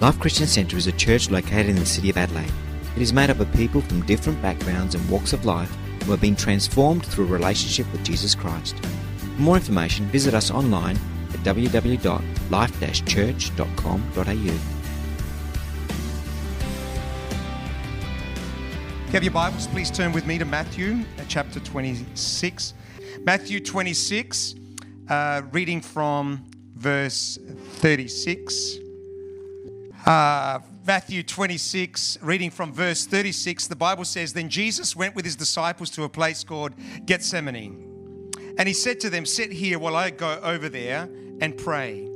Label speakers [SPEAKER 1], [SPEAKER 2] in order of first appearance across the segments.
[SPEAKER 1] Life Christian Centre is a church located in the city of Adelaide. It is made up of people from different backgrounds and walks of life who have been transformed through a relationship with Jesus Christ. For more information, visit us online at www.life-church.com.au.
[SPEAKER 2] If you have your Bibles, please turn with me to Matthew uh, chapter 26. Matthew 26, uh, reading from verse 36. Uh, Matthew 26, reading from verse 36, the Bible says, Then Jesus went with his disciples to a place called Gethsemane. And he said to them, Sit here while I go over there and pray.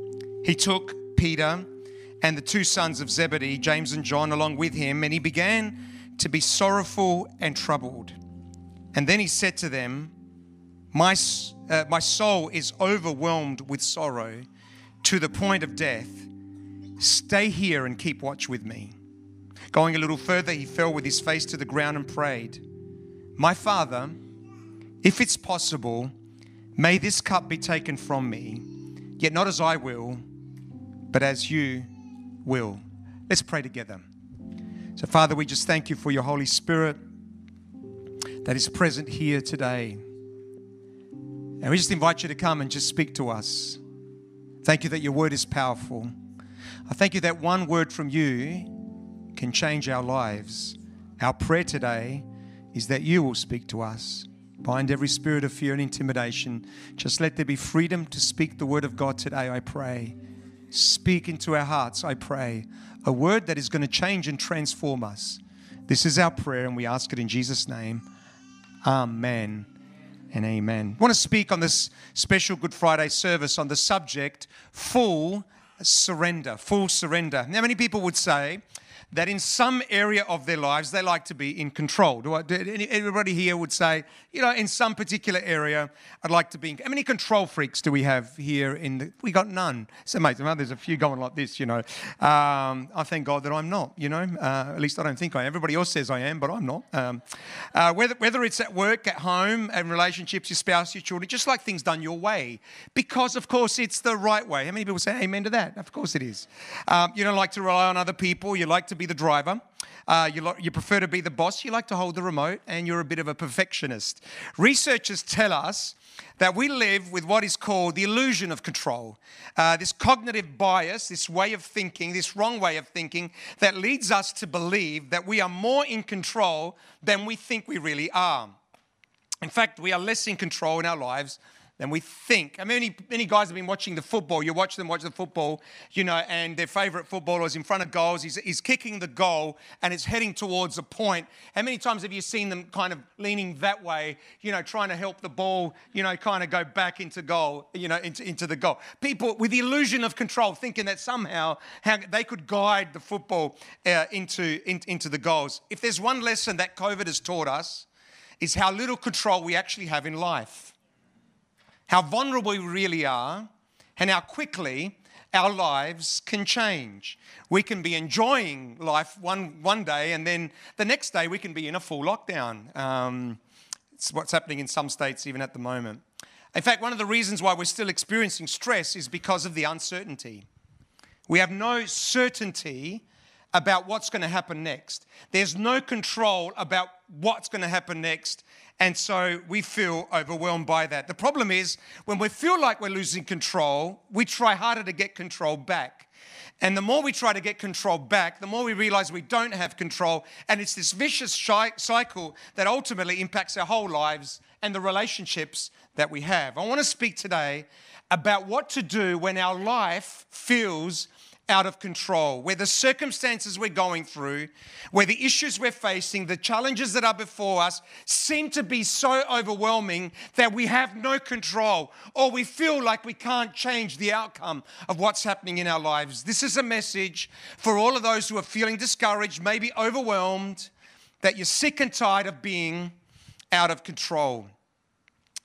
[SPEAKER 2] He took Peter and the two sons of Zebedee, James and John, along with him, and he began to be sorrowful and troubled. And then he said to them, My, uh, my soul is overwhelmed with sorrow to the point of death. Stay here and keep watch with me. Going a little further, he fell with his face to the ground and prayed, My Father, if it's possible, may this cup be taken from me, yet not as I will, but as you will. Let's pray together. So, Father, we just thank you for your Holy Spirit that is present here today. And we just invite you to come and just speak to us. Thank you that your word is powerful. I thank you that one word from you can change our lives. Our prayer today is that you will speak to us. Bind every spirit of fear and intimidation. Just let there be freedom to speak the word of God today, I pray. Speak into our hearts, I pray. A word that is going to change and transform us. This is our prayer, and we ask it in Jesus' name. Amen and amen. I want to speak on this special Good Friday service on the subject full surrender, full surrender. Now, many people would say that in some area of their lives they like to be in control. Do I, do everybody here would say, you know, in some particular area, I'd like to be. In, how many control freaks do we have here? In the, we got none. So, mate, there's a few going like this, you know. Um, I thank God that I'm not. You know, uh, at least I don't think I am. Everybody else says I am, but I'm not. Um, uh, whether whether it's at work, at home, and relationships, your spouse, your children, just like things done your way, because of course it's the right way. How many people say amen to that? Of course it is. Um, you don't like to rely on other people. You like to be the driver. Uh, you, lo- you prefer to be the boss. You like to hold the remote, and you're a bit of a perfectionist. Researchers tell us that we live with what is called the illusion of control. Uh, this cognitive bias, this way of thinking, this wrong way of thinking that leads us to believe that we are more in control than we think we really are. In fact, we are less in control in our lives than we think. I mean, many, many guys have been watching the football. You watch them watch the football, you know, and their favorite footballer is in front of goals. He's, he's kicking the goal and it's heading towards a point. How many times have you seen them kind of leaning that way, you know, trying to help the ball, you know, kind of go back into goal, you know, into, into the goal? People with the illusion of control, thinking that somehow how they could guide the football uh, into, in, into the goals. If there's one lesson that COVID has taught us, is how little control we actually have in life how vulnerable we really are, and how quickly our lives can change. We can be enjoying life one, one day, and then the next day we can be in a full lockdown. Um, it's what's happening in some states even at the moment. In fact, one of the reasons why we're still experiencing stress is because of the uncertainty. We have no certainty about what's going to happen next. There's no control about what's going to happen next. And so we feel overwhelmed by that. The problem is when we feel like we're losing control, we try harder to get control back. And the more we try to get control back, the more we realize we don't have control. And it's this vicious cycle that ultimately impacts our whole lives and the relationships that we have. I want to speak today about what to do when our life feels out of control, where the circumstances we're going through, where the issues we're facing, the challenges that are before us seem to be so overwhelming that we have no control or we feel like we can't change the outcome of what's happening in our lives. This is a message for all of those who are feeling discouraged, maybe overwhelmed, that you're sick and tired of being out of control.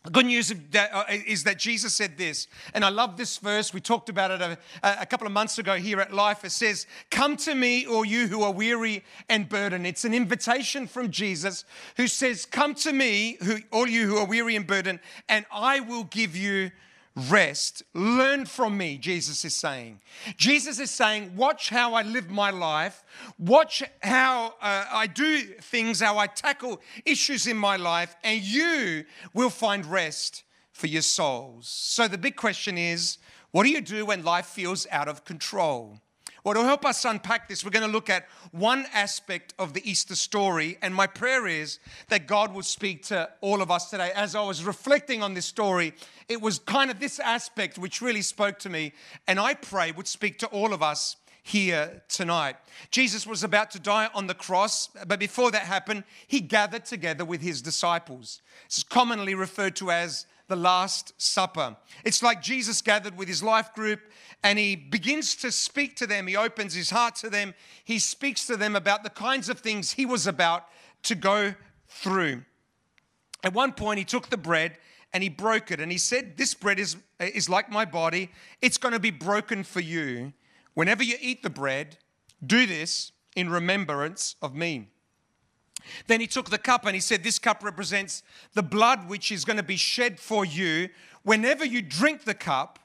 [SPEAKER 2] The good news uh, is that Jesus said this, and I love this verse. We talked about it a, a, couple of months ago here at Life. It says, Come to me, all you who are weary and burdened. It's an invitation from Jesus who says, Come to me, who, all you who are weary and burdened, and I will give you rest. Learn from me, Jesus is saying. Jesus is saying, Watch how I live my life. Watch how uh, I do things, how I tackle issues in my life, and you will find rest for your souls. So the big question is what do you do when life feels out of control? Well, to help us unpack this, we're going to look at one aspect of the Easter story. And my prayer is that God will speak to all of us today. As I was reflecting on this story, it was kind of this aspect which really spoke to me. And I pray would speak to all of us here tonight. Jesus was about to die on the cross, but before that happened, he gathered together with his disciples. It's commonly referred to as the Last Supper. It's like Jesus gathered with his life group and he begins to speak to them. He opens his heart to them. He speaks to them about the kinds of things he was about to go through. At one point, he took the bread and he broke it and he said, This bread is, is like my body. It's going to be broken for you. Whenever you eat the bread, do this in remembrance of me. Then he took the cup and he said, This cup represents the blood which is going to be shed for you. Whenever you drink the cup,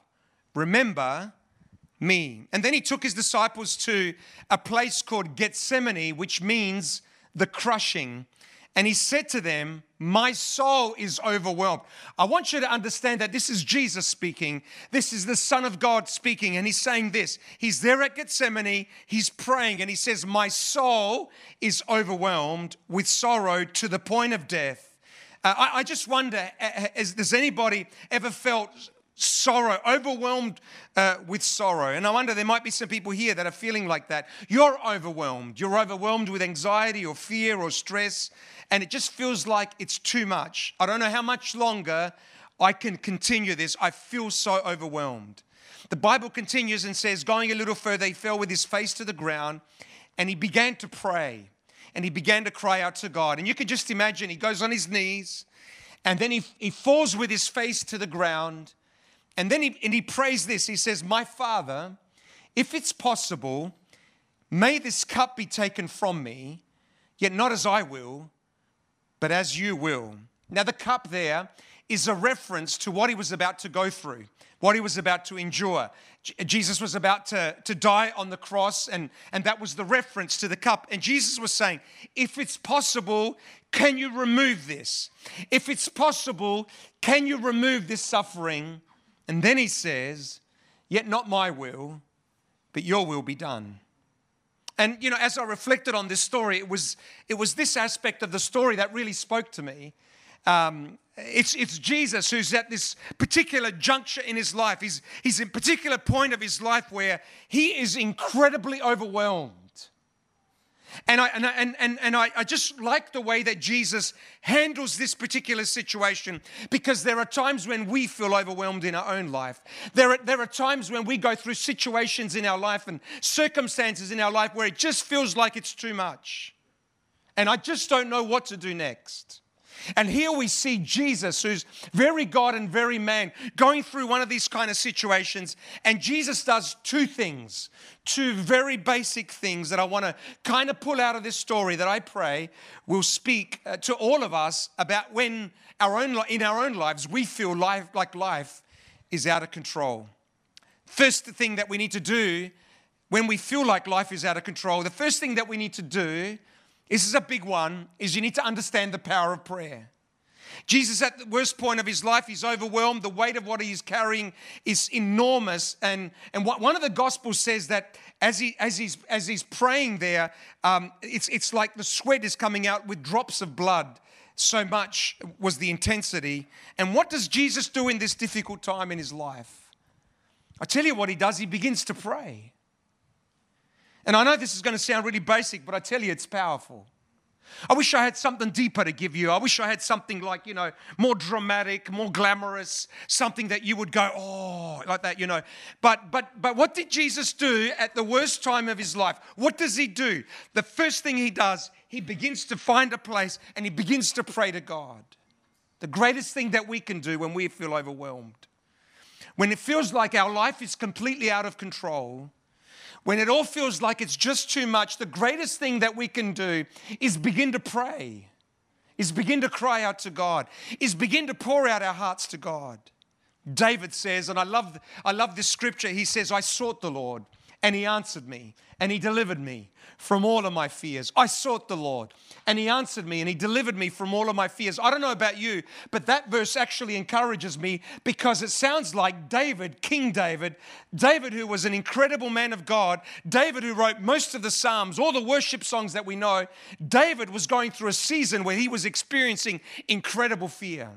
[SPEAKER 2] remember me. And then he took his disciples to a place called Gethsemane, which means the crushing. And he said to them, My soul is overwhelmed. I want you to understand that this is Jesus speaking. This is the Son of God speaking. And he's saying this. He's there at Gethsemane. He's praying. And he says, My soul is overwhelmed with sorrow to the point of death. Uh, I, I, just wonder has, has anybody ever felt sorrow, overwhelmed uh, with sorrow. And I wonder there might be some people here that are feeling like that. You're overwhelmed. You're overwhelmed with anxiety or fear or stress, and it just feels like it's too much. I don't know how much longer I can continue this. I feel so overwhelmed. The Bible continues and says, going a little further, he fell with his face to the ground and he began to pray and he began to cry out to God. And you can just imagine he goes on his knees and then he, he falls with his face to the ground and then he, and he prays this. He says, My Father, if it's possible, may this cup be taken from me, yet not as I will, but as you will. Now, the cup there is a reference to what he was about to go through, what he was about to endure. Jesus was about to, to die on the cross, and, and that was the reference to the cup. And Jesus was saying, If it's possible, can you remove this? If it's possible, can you remove this suffering? And then he says, Yet not my will, but your will be done. And you know, as I reflected on this story, it was it was this aspect of the story that really spoke to me. Um, it's, it's Jesus who's at this particular juncture in his life. He's, he's in particular point of his life where he is incredibly overwhelmed. And I, and, I, and, and, and I, I just like the way that Jesus handles this particular situation because there are times when we feel overwhelmed in our own life. There are, there are times when we go through situations in our life and circumstances in our life where it just feels like it's too much. And I just don't know what to do next. And here we see Jesus, who's very God and very man, going through one of these kind of situations. And Jesus does two things, two very basic things that I want to kind of pull out of this story that I pray will speak uh, to all of us about when our own, in our own lives we feel life, like life is out of control. First thing that we need to do when we feel like life is out of control, the first thing that we need to do this is a big one, is you need to understand the power of prayer. Jesus, at the worst point of his life, he's overwhelmed. The weight of what he's carrying is enormous. And, and what, one of the Gospels says that as, he, as, he's, as he's praying there, um, it's, it's like the sweat is coming out with drops of blood. So much was the intensity. And what does Jesus do in this difficult time in his life? I tell you what he does, he begins to pray. And I know this is going to sound really basic, but I tell you, it's powerful. I wish I had something deeper to give you. I wish I had something like, you know, more dramatic, more glamorous, something that you would go, oh, like that, you know. But but but what did Jesus do at the worst time of his life? What does he do? The first thing he does, he begins to find a place and he begins to pray to God. The greatest thing that we can do when we feel overwhelmed. When it feels like our life is completely out of control, when it all feels like it's just too much, the greatest thing that we can do is begin to pray, is begin to cry out to God, is begin to pour out our hearts to God. David says, and I love, I love this scripture, he says, I sought the Lord and he answered me and he delivered me from all of my fears. I sought the Lord and he answered me and he delivered me from all of my fears. I don't know about you, but that verse actually encourages me because it sounds like David, King David, David who was an incredible man of God, David who wrote most of the Psalms, all the worship songs that we know, David was going through a season where he was experiencing incredible fear.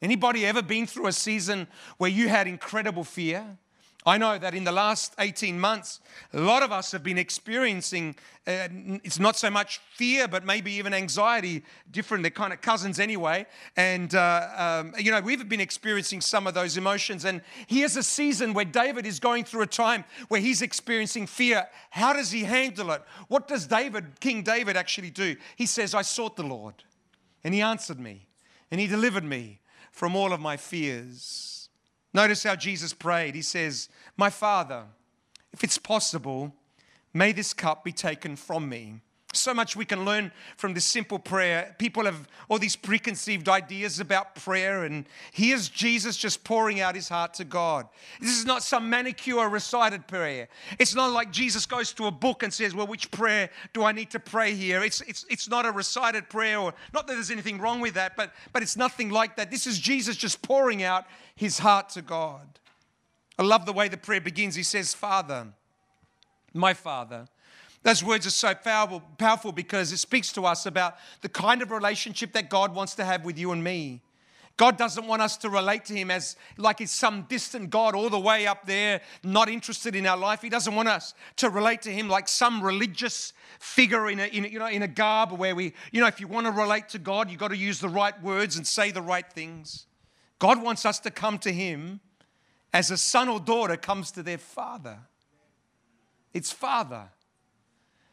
[SPEAKER 2] Anybody ever been through a season where you had incredible fear? I know that in the last 18 months, a lot of us have been experiencing, uh, it's not so much fear, but maybe even anxiety, different, they're kind of cousins anyway. And, uh, um, you know, we've been experiencing some of those emotions. And here's a season where David is going through a time where he's experiencing fear. How does he handle it? What does David, King David, actually do? He says, I sought the Lord, and he answered me, and he delivered me from all of my fears. Notice how Jesus prayed. He says, My Father, if it's possible, may this cup be taken from me. So much we can learn from this simple prayer. People have all these preconceived ideas about prayer, and here's Jesus just pouring out his heart to God. This is not some manicure recited prayer. It's not like Jesus goes to a book and says, Well, which prayer do I need to pray here? It's, it's, it's not a recited prayer, or not that there's anything wrong with that, but, but it's nothing like that. This is Jesus just pouring out his heart to God. I love the way the prayer begins. He says, Father, my Father. Those words are so powerful, powerful because it speaks to us about the kind of relationship that God wants to have with you and me. God doesn't want us to relate to Him as like He's some distant God all the way up there, not interested in our life. He doesn't want us to relate to Him like some religious figure in a, in you know, in a garb where we, you know, if you want to relate to God, you've got to use the right words and say the right things. God wants us to come to Him as a son or daughter comes to their father. It's father.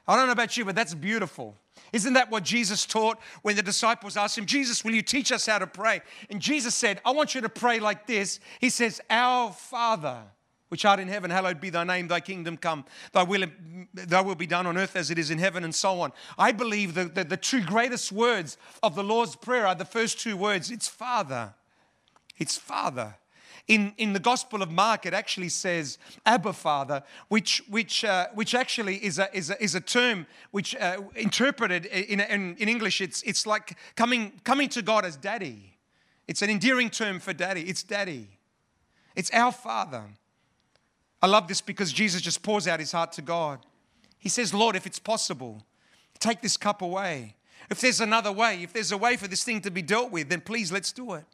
[SPEAKER 2] I don't know about you, but that's beautiful. Isn't that what Jesus taught when the disciples asked him, Jesus, will you teach us how to pray? And Jesus said, I want you to pray like this. He says, Our Father, which art in heaven, hallowed be thy name, thy kingdom come, thy will, thy will be done on earth as it is in heaven, and so on. I believe that the, the two greatest words of the Lord's Prayer are the first two words it's Father. It's Father. In, in the Gospel of Mark, it actually says Abba Father, which, which, uh, which actually is a, is, a, is a term which, uh, interpreted in, in, in English, it's, it's like coming, coming to God as daddy. It's an endearing term for daddy. It's daddy. It's our Father. I love this because Jesus just pours out his heart to God. He says, Lord, if it's possible, take this cup away. If there's another way, if there's a way for this thing to be dealt with, then please let's do it.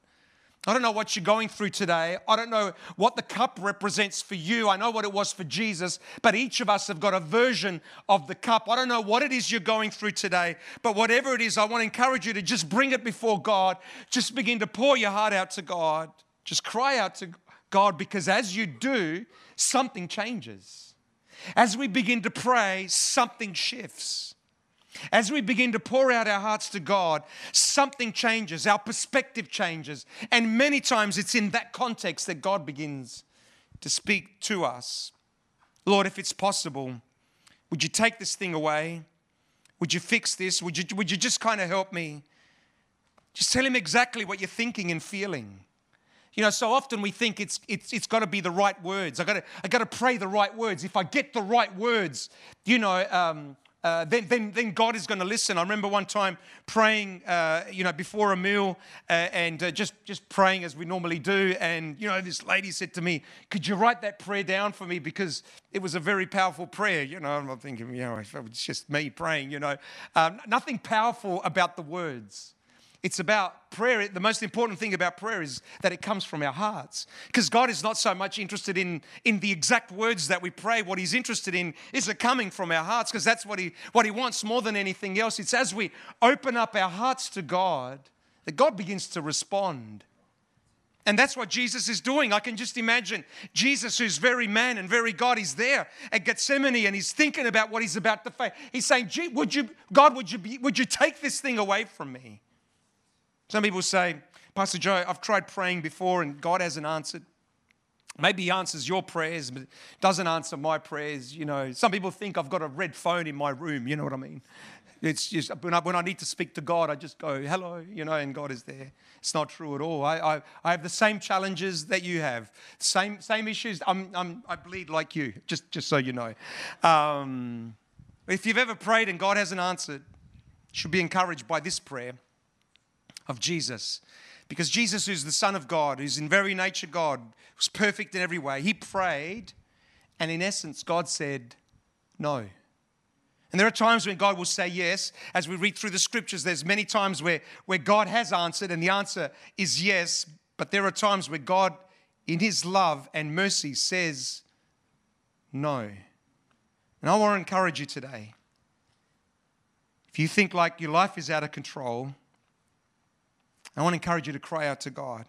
[SPEAKER 2] I don't know what you're going through today. I don't know what the cup represents for you. I know what it was for Jesus, but each of us have got a version of the cup. I don't know what it is you're going through today, but whatever it is, I want to encourage you to just bring it before God. Just begin to pour your heart out to God. Just cry out to God because as you do, something changes. As we begin to pray, something shifts. As we begin to pour out our hearts to God, something changes, our perspective changes. And many times it's in that context that God begins to speak to us. Lord, if it's possible, would you take this thing away? Would you fix this? Would you, would you just kind of help me? Just tell him exactly what you're thinking and feeling. You know, so often we think it's, it's, it's got to be the right words. I got to I got to pray the right words. If I get the right words, you know, um, uh, then, then, then God is going to listen. I remember one time praying, uh, you know, before a meal uh, and uh, just, just praying as we normally do. And, you know, this lady said to me, Could you write that prayer down for me? Because it was a very powerful prayer. You know, I'm thinking, you know, it's just me praying, you know. Um, nothing powerful about the words. It's about prayer. The most important thing about prayer is that it comes from our hearts. Because God is not so much interested in, in the exact words that we pray. What He's interested in is it coming from our hearts, because that's what he, what he wants more than anything else. It's as we open up our hearts to God that God begins to respond. And that's what Jesus is doing. I can just imagine Jesus, who's very man and very God, he's there at Gethsemane and he's thinking about what he's about to face. He's saying, Gee, would you, God, would you, be, would you take this thing away from me? Some people say, Pastor Joe, I've tried praying before and God hasn't answered. Maybe he answers your prayers, but doesn't answer my prayers. You know, some people think I've got a red phone in my room. You know what I mean? It's just when I, when I need to speak to God, I just go, hello, you know, and God is there. It's not true at all. I, I, I have the same challenges that you have, same, same issues. I'm, I'm, I bleed like you, just, just so you know. Um, if you've ever prayed and God hasn't answered, should be encouraged by this prayer of Jesus. Because Jesus, who's the Son of God, who's in very nature God, was perfect in every way, he prayed, and in essence, God said, No. And there are times when God will say yes. As we read through the scriptures, there's many times where, where God has answered and the answer is yes. But there are times where God, in his love and mercy, says no. And I want to encourage you today. If you think like your life is out of control, I want to encourage you to cry out to God.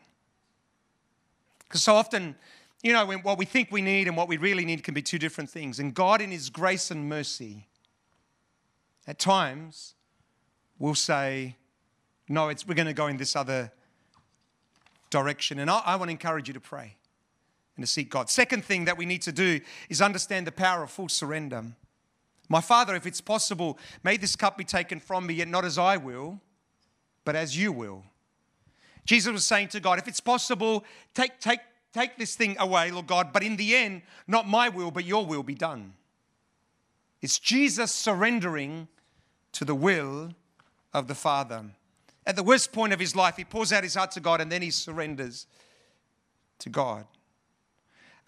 [SPEAKER 2] Because so often, you know, what we think we need and what we really need can be two different things. And God, in His grace and mercy, at times will say, No, we're going to go in this other direction. And I, I want to encourage you to pray and to seek God. Second thing that we need to do is understand the power of full surrender. My Father, if it's possible, may this cup be taken from me, yet not as I will, but as you will. Jesus was saying to God, if it's possible, take, take, take this thing away, Lord God, but in the end, not my will, but your will be done. It's Jesus surrendering to the will of the Father. At the worst point of his life, he pours out his heart to God and then he surrenders to God.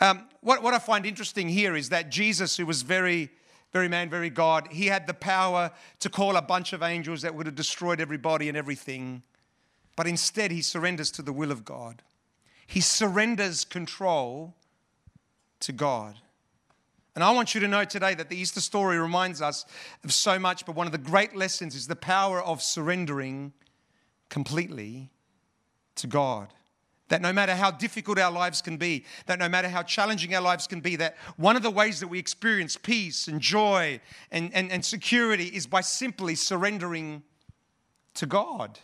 [SPEAKER 2] Um, what, what I find interesting here is that Jesus, who was very, very man, very God, he had the power to call a bunch of angels that would have destroyed everybody and everything. But instead, he surrenders to the will of God. He surrenders control to God. And I want you to know today that the Easter story reminds us of so much, but one of the great lessons is the power of surrendering completely to God. That no matter how difficult our lives can be, that no matter how challenging our lives can be, that one of the ways that we experience peace and joy and, and, and security is by simply surrendering to God.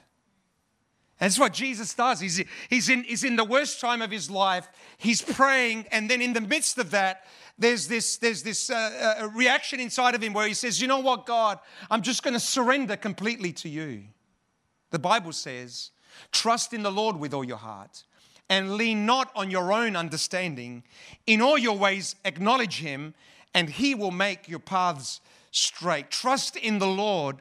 [SPEAKER 2] That's what Jesus does. He's, he's, in, he's in the worst time of his life. He's praying, and then in the midst of that, there's this, there's this uh, uh, reaction inside of him where he says, You know what, God, I'm just going to surrender completely to you. The Bible says, Trust in the Lord with all your heart and lean not on your own understanding. In all your ways, acknowledge him, and he will make your paths straight. Trust in the Lord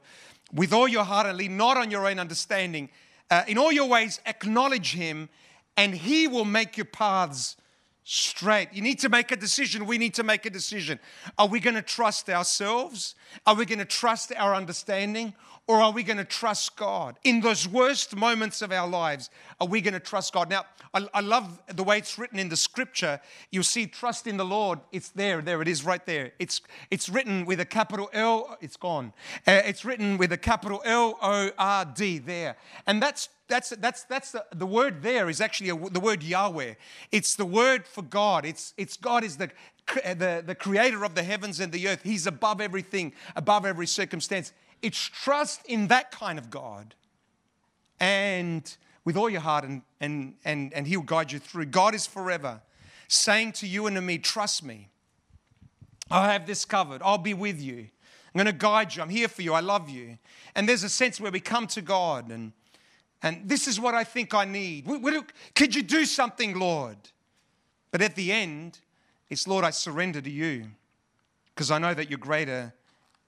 [SPEAKER 2] with all your heart and lean not on your own understanding uh, in all your ways, acknowledge him, and he will make your paths straight. You need to make a decision. We need to make a decision. Are we going to trust ourselves? Are we going to trust our understanding? Or are we going to trust God? In those worst moments of our lives, are we going to trust God? Now, I, I, love the way it's written in the scripture. You'll see trust in the Lord. It's there. There it is right there. It's, it's written with a capital L. It's gone. Uh, it's written with a capital L O R D there. And that's that's, that's, that's the, the word there is actually a, the word Yahweh. It's the word for God. It's, it's God is the, uh, the, the creator of the heavens and the earth. He's above everything, above every circumstance. It's trust in that kind of God. And with all your heart, and, and, and, and He'll guide you through. God is forever saying to you and to me, Trust me. I have this covered. I'll be with you. I'm going to guide you. I'm here for you. I love you. And there's a sense where we come to God and, and this is what I think I need. Could you do something, Lord? But at the end, it's, Lord, I surrender to you because I know that you're greater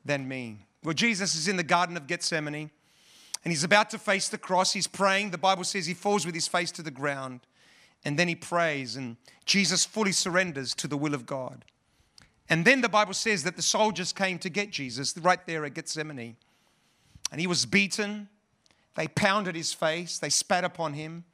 [SPEAKER 2] than me. Well, Jesus is in the Garden of Gethsemane and he's about to face the cross. He's praying. The Bible says he falls with his face to the ground and then he prays, and Jesus fully surrenders to the will of God. And then the Bible says that the soldiers came to get Jesus right there at Gethsemane. And he was beaten. They pounded his face. They spat upon him,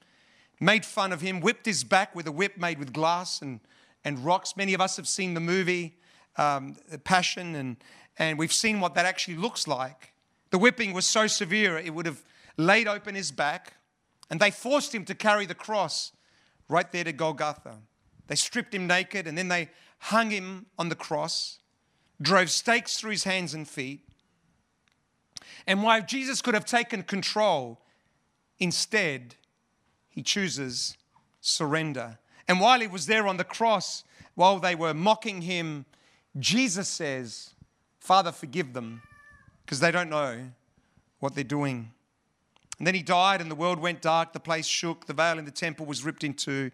[SPEAKER 2] made fun of him, whipped his back with a whip made with glass and, and rocks. Many of us have seen the movie um, Passion, and, and we've seen what that actually looks like. The whipping was so severe, it would have laid open his back, and they forced him to carry the cross right there to Golgotha. They stripped him naked, and then they hung him on the cross, drove stakes through his hands and feet. And while Jesus could have taken control, instead, he chooses surrender. And while he was there on the cross, while they were mocking him, Jesus says, Father, forgive them, because they don't know what they're doing. And then he died, and the world went dark, the place shook, the veil in the temple was ripped in two,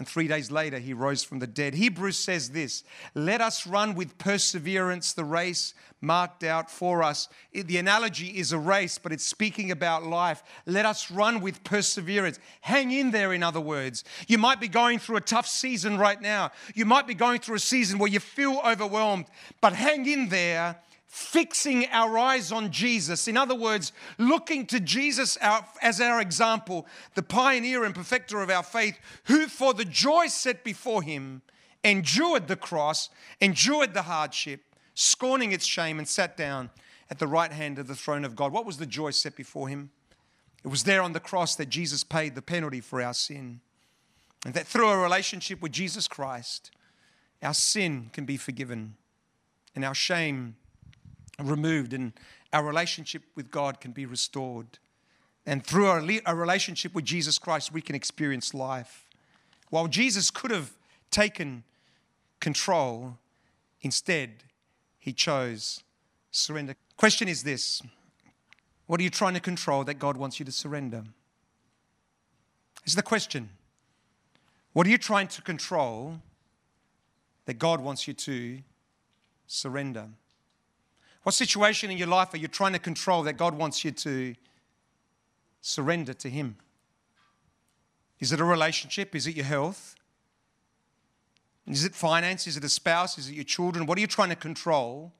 [SPEAKER 2] and three days later he rose from the dead. Hebrews says this Let us run with perseverance the race marked out for us. The analogy is a race, but it's speaking about life. Let us run with perseverance. Hang in there, in other words. You might be going through a tough season right now. You might be going through a season where you feel overwhelmed, but hang in there fixing our eyes on Jesus. In other words, looking to Jesus as our example, the pioneer and perfecter of our faith, who for the joy set before him endured the cross, endured the hardship, scorning its shame, and sat down at the right hand of the throne of God. What was the joy set before him? It was there on the cross that Jesus paid the penalty for our sin. And that through a relationship with Jesus Christ, our sin can be forgiven and our shame removed and our relationship with God can be restored. And through our a relationship with Jesus Christ, we can experience life. While Jesus could have taken control, instead, he chose surrender. Question is this What are you trying to control that God wants you to surrender? Is the question. What are you trying to control that God wants you to surrender? What situation in your life are you trying to control that God wants you to surrender to Him? Is it a relationship? Is it your health? Is it finance? Is it a spouse? Is it your children? What are you trying to control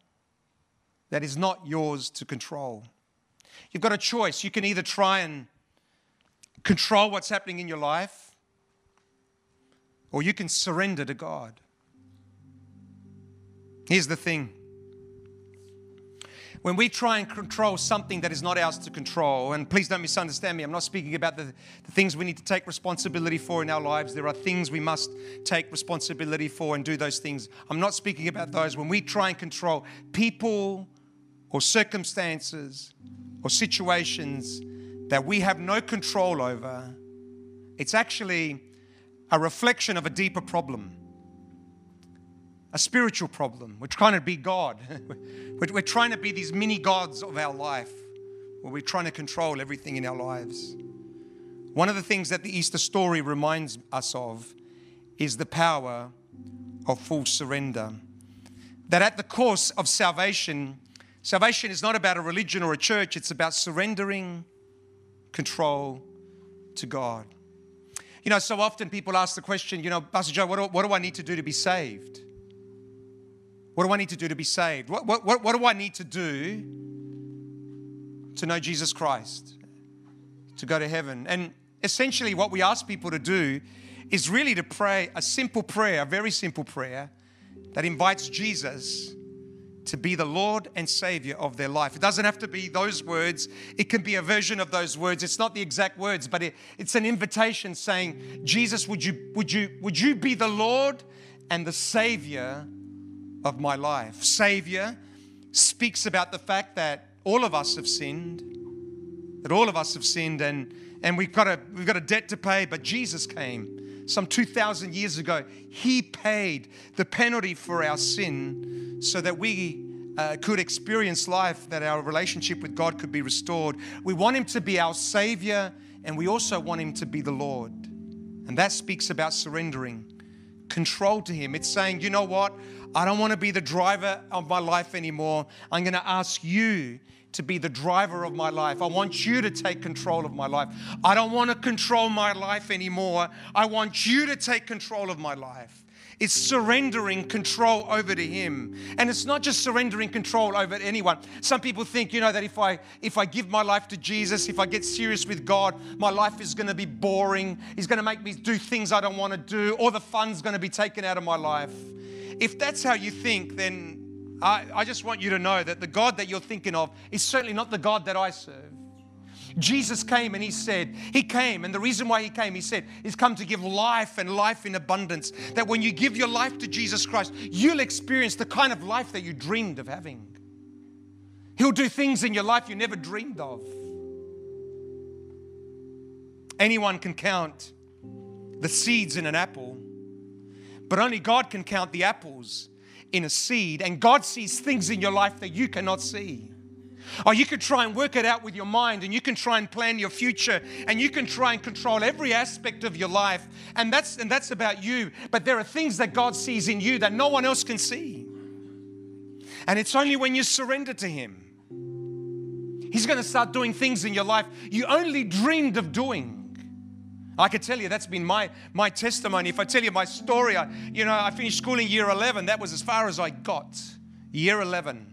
[SPEAKER 2] that is not yours to control? You've got a choice. You can either try and control what's happening in your life, or you can surrender to God. Here's the thing when we try and control something that is not ours to control, and please don't misunderstand me, I'm not speaking about the, the, things we need to take responsibility for in our lives. There are things we must take responsibility for and do those things. I'm not speaking about those. When we try and control people or circumstances or situations that we have no control over, it's actually a reflection of a deeper problem a spiritual problem. We're trying to be God. We're trying to be these mini gods of our life where we're trying to control everything in our lives. One of the things that the Easter story reminds us of is the power of full surrender. That at the course of salvation, salvation is not about a religion or a church, it's about surrendering control to God. You know, so often people ask the question, you know, Pastor Joe, what do, what do I need to do to be saved? What do I need to do to be saved? What, what, what, what do I need to do to know Jesus Christ, to go to heaven? And essentially, what we ask people to do is really to pray a simple prayer, a very simple prayer that invites Jesus to be the Lord and Savior of their life. It doesn't have to be those words, it can be a version of those words. It's not the exact words, but it, it's an invitation saying, Jesus, would you, would, you, would you be the Lord and the Savior of my life. Savior speaks about the fact that all of us have sinned, that all of us have sinned, and, and we've, got a, we've got a debt to pay, but Jesus came some 2,000 years ago. He paid the penalty for our sin so that we uh, could experience life, that our relationship with God could be restored. We want Him to be our Savior, and we also want Him to be the Lord. And that speaks about surrendering control to Him. It's saying, you know what? I don't want to be the driver of my life anymore. I'm going to ask you to be the driver of my life. I want you to take control of my life. I don't want to control my life anymore. I want you to take control of my life. It's surrendering control over to him. And it's not just surrendering control over anyone. Some people think, you know, that if I if I give my life to Jesus, if I get serious with God, my life is going to be boring. He's going to make me do things I don't want to do, or the fun's going to be taken out of my life. If that's how you think, then I, I just want you to know that the God that you're thinking of is certainly not the God that I serve. Jesus came and he said, He came, and the reason why He came, He said, is come to give life and life in abundance. That when you give your life to Jesus Christ, you'll experience the kind of life that you dreamed of having. He'll do things in your life you never dreamed of. Anyone can count the seeds in an apple, but only God can count the apples in a seed. And God sees things in your life that you cannot see. Or you could try and work it out with your mind and you can try and plan your future and you can try and control every aspect of your life. And that's, and that's about you. But there are things that God sees in you that no one else can see. And it's only when you surrender to Him. He's going to start doing things in your life you only dreamed of doing. I could tell you that's been my, my testimony. If I tell you my story, I, you know, I finished school in year 11. That was as far as I got, year 11.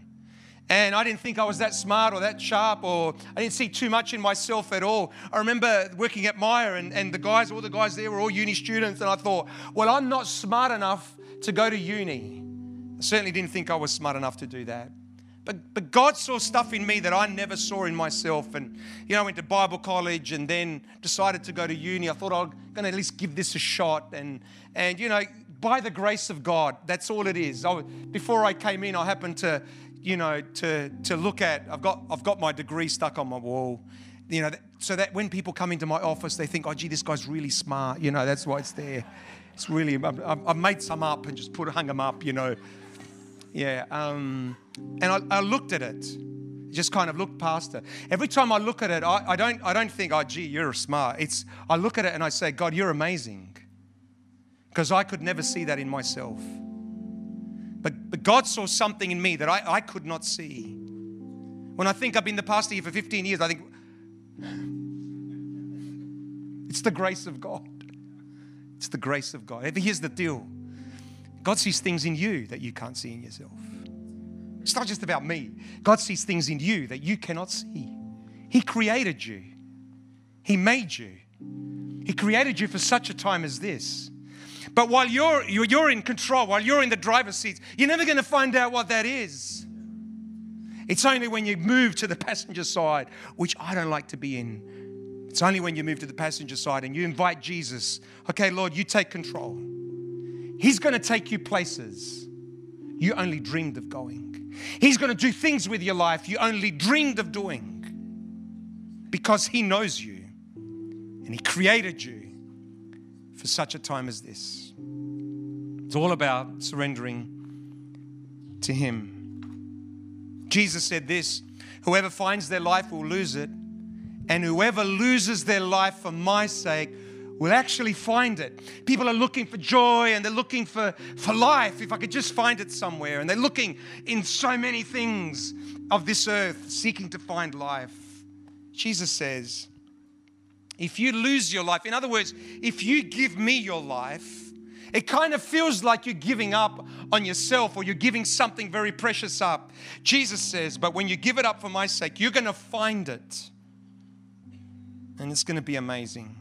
[SPEAKER 2] And I didn't think I was that smart or that sharp, or I didn't see too much in myself at all. I remember working at Myer, and, and the guys, all the guys there were all uni students, and I thought, well, I'm not smart enough to go to uni. I certainly didn't think I was smart enough to do that. But, but God saw stuff in me that I never saw in myself. And, you know, I went to Bible college and then decided to go to uni. I thought I'm going to at least give this a shot. And, and you know, by the grace of God, that's all it is. I, before I came in, I happened to, you know, to, to look at, I've got, I've got my degree stuck on my wall, you know, so that when people come into my office, they think, oh, gee, this guy's really smart. You know, that's why it's there. It's really, I've, I've made some up and just put, hung them up, you know. Yeah. Um, and I, I, looked at it, just kind of looked past it. Every time I look at it, I, I, don't, I don't think, oh, gee, you're smart. It's, I look at it and I say, God, you're amazing. Because I could never see that in myself. But, but God saw something in me that I, I could not see. When I think I've been the pastor here for 15 years, I think it's the grace of God. It's the grace of God. Here's the deal God sees things in you that you can't see in yourself. It's not just about me. God sees things in you that you cannot see. He created you, He made you. He created you for such a time as this. But while you're, you're in control, while you're in the driver's seat, you're never going to find out what that is. It's only when you move to the passenger side, which I don't like to be in. It's only when you move to the passenger side and you invite Jesus, okay, Lord, you take control. He's going to take you places you only dreamed of going. He's going to do things with your life you only dreamed of doing because He knows you and He created you for such a time as this. It's all about surrendering to Him. Jesus said this Whoever finds their life will lose it, and whoever loses their life for my sake will actually find it. People are looking for joy and they're looking for, for life, if I could just find it somewhere. And they're looking in so many things of this earth, seeking to find life. Jesus says, if you lose your life, in other words, if you give me your life, it kind of feels like you're giving up on yourself or you're giving something very precious up. Jesus says, but when you give it up for my sake, you're going to find it. And it's going to be amazing.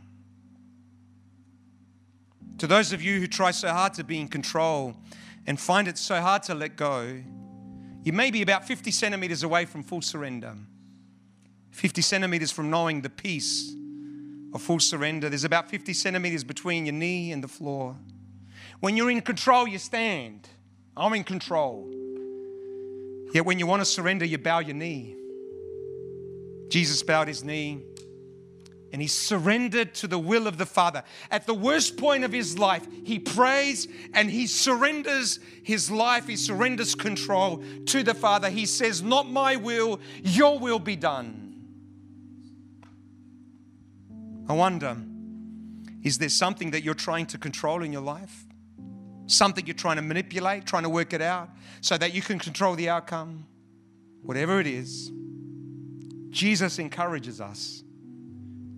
[SPEAKER 2] To those of you who try so hard to be in control and find it so hard to let go, you may be about 50 centimeters away from full surrender. 50 centimeters from knowing the peace full surrender. There's about 50 centimeters between your knee and the floor. When you're in control, you stand. I'm in control. Yet when you want to surrender, you bow your knee. Jesus bowed his knee and he surrendered to the will of the Father. At the worst point of his life, he prays and he surrenders his life, he surrenders control to the Father. He says, Not my will, your will be done. I wonder, is there something that you're trying to control in your life? Something you're trying to manipulate, trying to work it out so that you can control the outcome? Whatever it is, Jesus encourages us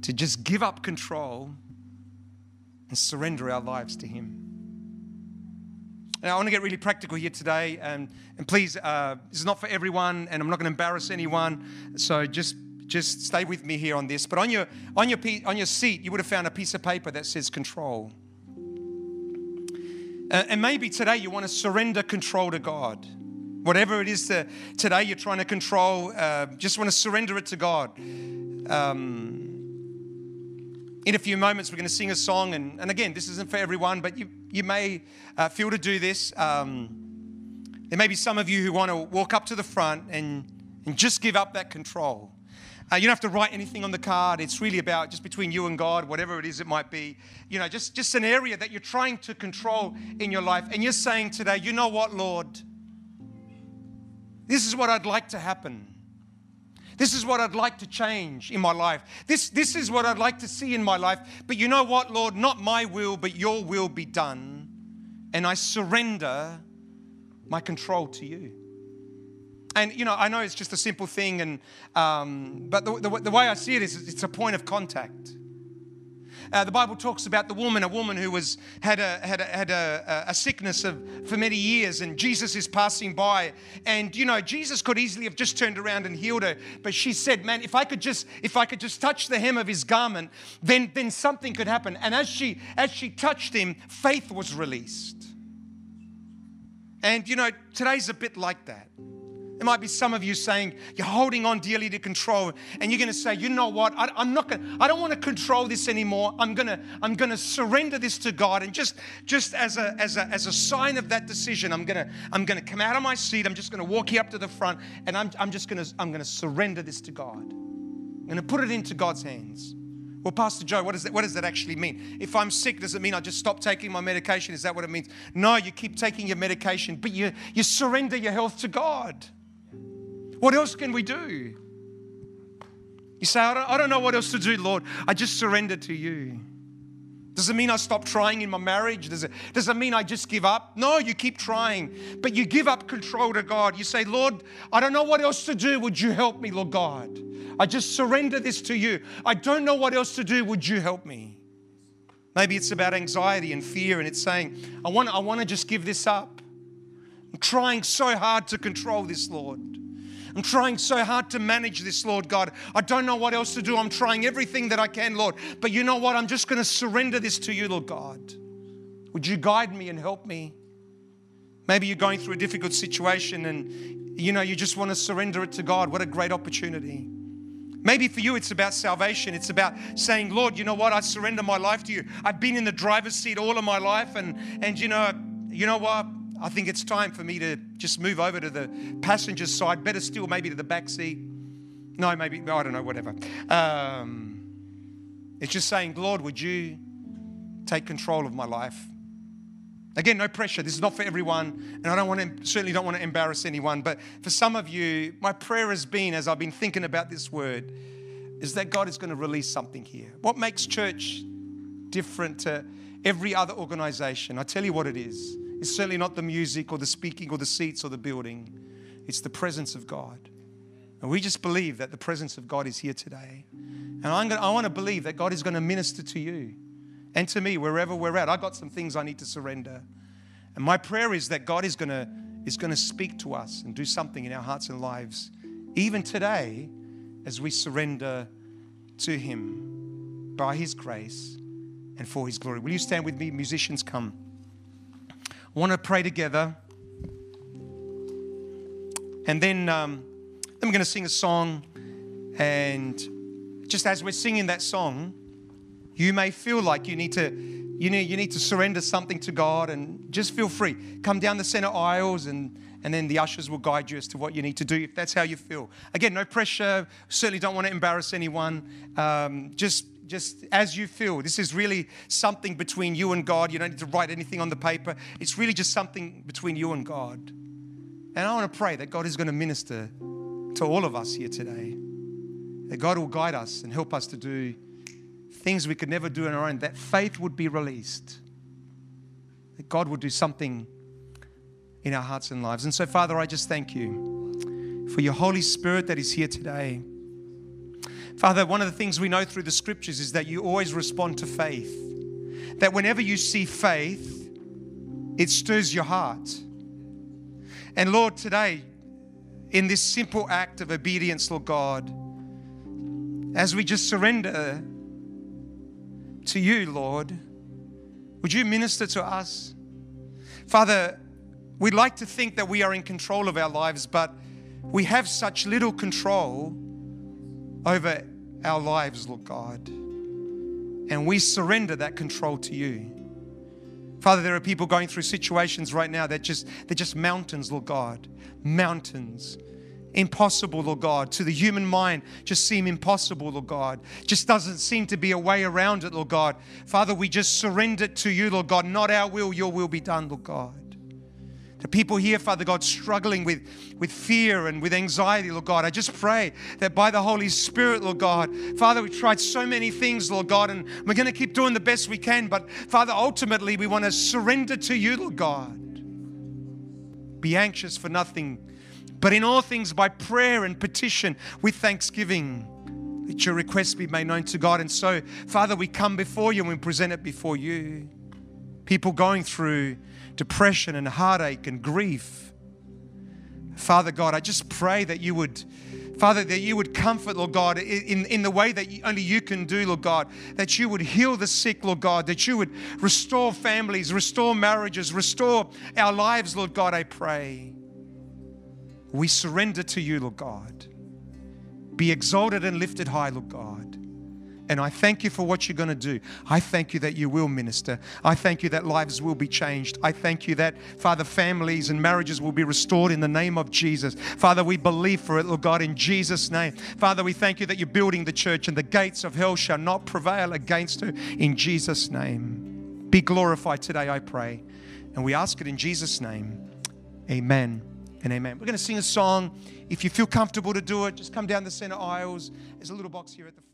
[SPEAKER 2] to just give up control and surrender our lives to Him. Now, I want to get really practical here today, and, and please, uh, this is not for everyone, and I'm not going to embarrass anyone, so just just stay with me here on this. But on your on your on your seat, you would have found a piece of paper that says control. Uh, and maybe today you want to surrender control to God. Whatever it is that today you're trying to control, uh, just want to surrender it to God. Um, in a few moments, we're going to sing a song. And, and again, this isn't for everyone, but you, you may uh, feel to do this. Um, there may be some of you who want to walk up to the front and, and just give up that control. Uh, you don't have to write anything on the card. It's really about just between you and God, whatever it is it might be. You know, just, just an area that you're trying to control in your life. And you're saying today, you know what, Lord? This is what I'd like to happen. This is what I'd like to change in my life. This, this is what I'd like to see in my life. But you know what, Lord? Not my will, but your will be done. And I surrender my control to you. And, you know, I know it's just a simple thing, and, um, but the, the, the way I see it is it's a point of contact. Uh, the Bible talks about the woman, a woman who was had a had a, had a, a sickness of for many years, and Jesus is passing by, and you know Jesus could easily have just turned around and healed her, but she said, "Man, if I could just if I could just touch the hem of his garment, then then something could happen." And as she as she touched him, faith was released. And you know today's a bit like that. There might be some of you saying you're holding on dearly to control, and you're going to say, "You know what? I, am not going. I don't want to control this anymore. I'm going to. I'm going to surrender this to God." And just, just as a, as a, as a sign of that decision, I'm going to, I'm going to come out of my seat. I'm just going to walk here up to the front, and I'm, I'm just going to, I'm going to surrender this to God. I'm going to put it into God's hands. Well, Pastor Joe, what does that, what does that actually mean? If I'm sick, does it mean I just stop taking my medication? Is that what it means? No, you keep taking your medication, but you, you surrender your health to God. What else can we do? You say, I don't, know what else to do, Lord. I just surrender to you. Does it mean I stop trying in my marriage? Does it, does it mean I just give up? No, you keep trying, but you give up control to God. You say, Lord, I don't know what else to do. Would you help me, Lord God? I just surrender this to you. I don't know what else to do. Would you help me? Maybe it's about anxiety and fear, and it's saying, I want, I want to just give this up. I'm trying so hard to control this, Lord. I'm trying so hard to manage this, Lord God. I don't know what else to do. I'm trying everything that I can, Lord. But you know what? I'm just going to surrender this to you, Lord God. Would you guide me and help me? Maybe you're going through a difficult situation and you know you just want to surrender it to God. What a great opportunity. Maybe for you it's about salvation. It's about saying, Lord, you know what? I surrender my life to you. I've been in the driver's seat all of my life and and you know, you know what? I think it's time for me to just move over to the passenger side. Better still, maybe to the back seat. No, maybe, I don't know, whatever. Um, it's just saying, Lord, would you take control of my life? Again, no pressure. This is not for everyone, and I don't want to certainly don't want to embarrass anyone. But for some of you, my prayer has been, as I've been thinking about this word, is that God is going to release something here. What makes church different to every other organization? I tell you what it is. It's certainly not the music or the speaking or the seats or the building. It's the presence of God. And we just believe that the presence of God is here today. And I'm gonna, I want to believe that God is going to minister to you and to me wherever we're at. I've got some things I need to surrender. And my prayer is that God is going is going to speak to us and do something in our hearts and lives even today as we surrender to him by his grace and for his glory. Will you stand with me musicians come? Want to pray together. And then, um, then we're going to sing a song. And just as we're singing that song, you may feel like you need to you need, you need to surrender something to God and just feel free. Come down the center aisles and, and then the ushers will guide you as to what you need to do if that's how you feel. Again, no pressure. Certainly don't want to embarrass anyone. Um, just just as you feel. This is really something between you and God. You don't need to write anything on the paper. It's really just something between you and God. And I want to pray that God is going to minister to all of us here today. That God will guide us and help us to do things we could never do on our own. That faith would be released. That God would do something in our hearts and lives. And so, Father, I just thank you for your Holy Spirit that is here today. Father, one of the things we know through the scriptures is that you always respond to faith. That whenever you see faith, it stirs your heart. And Lord, today, in this simple act of obedience, Lord God, as we just surrender to you, Lord, would you minister to us? Father, we'd like to think that we are in control of our lives, but we have such little control over our lives, Lord God. And we surrender that control to you. Father, there are people going through situations right now that just they're just mountains, Lord God. Mountains. Impossible, Lord God. To the human mind, just seem impossible, Lord God. Just doesn't seem to be a way around it, Lord God. Father, we just surrender it to you, Lord God. Not our will, your will be done, Lord God. The people here, Father God, struggling with, with fear and with anxiety, Lord God. I just pray that by the Holy Spirit, Lord God, Father, we've tried so many things, Lord God, and we're going to keep doing the best we can. But Father, ultimately, we want to surrender to you, Lord God. Be anxious for nothing, but in all things by prayer and petition with thanksgiving. Let your request be made known to God. And so, Father, we come before you and we present it before you. People going through depression and heartache and grief. Father God, I just pray that you would, Father, that you would comfort, Lord God, in, in the way that only you can do, Lord God, that you would heal the sick, Lord God, that you would restore families, restore marriages, restore our lives, Lord God, I pray. We surrender to you, Lord God. Be exalted and lifted high, Lord God. And I thank you for what you're going to do. I thank you that you will minister. I thank you that lives will be changed. I thank you that, Father, families and marriages will be restored in the name of Jesus. Father, we believe for it, Lord God, in Jesus' name. Father, we thank you that you're building the church and the gates of hell shall not prevail against her in Jesus' name. Be glorified today, I pray. And we ask it in Jesus' name. Amen and amen. We're going to sing a song. If you feel comfortable to do it, just come down the center aisles. There's a little box here at the front.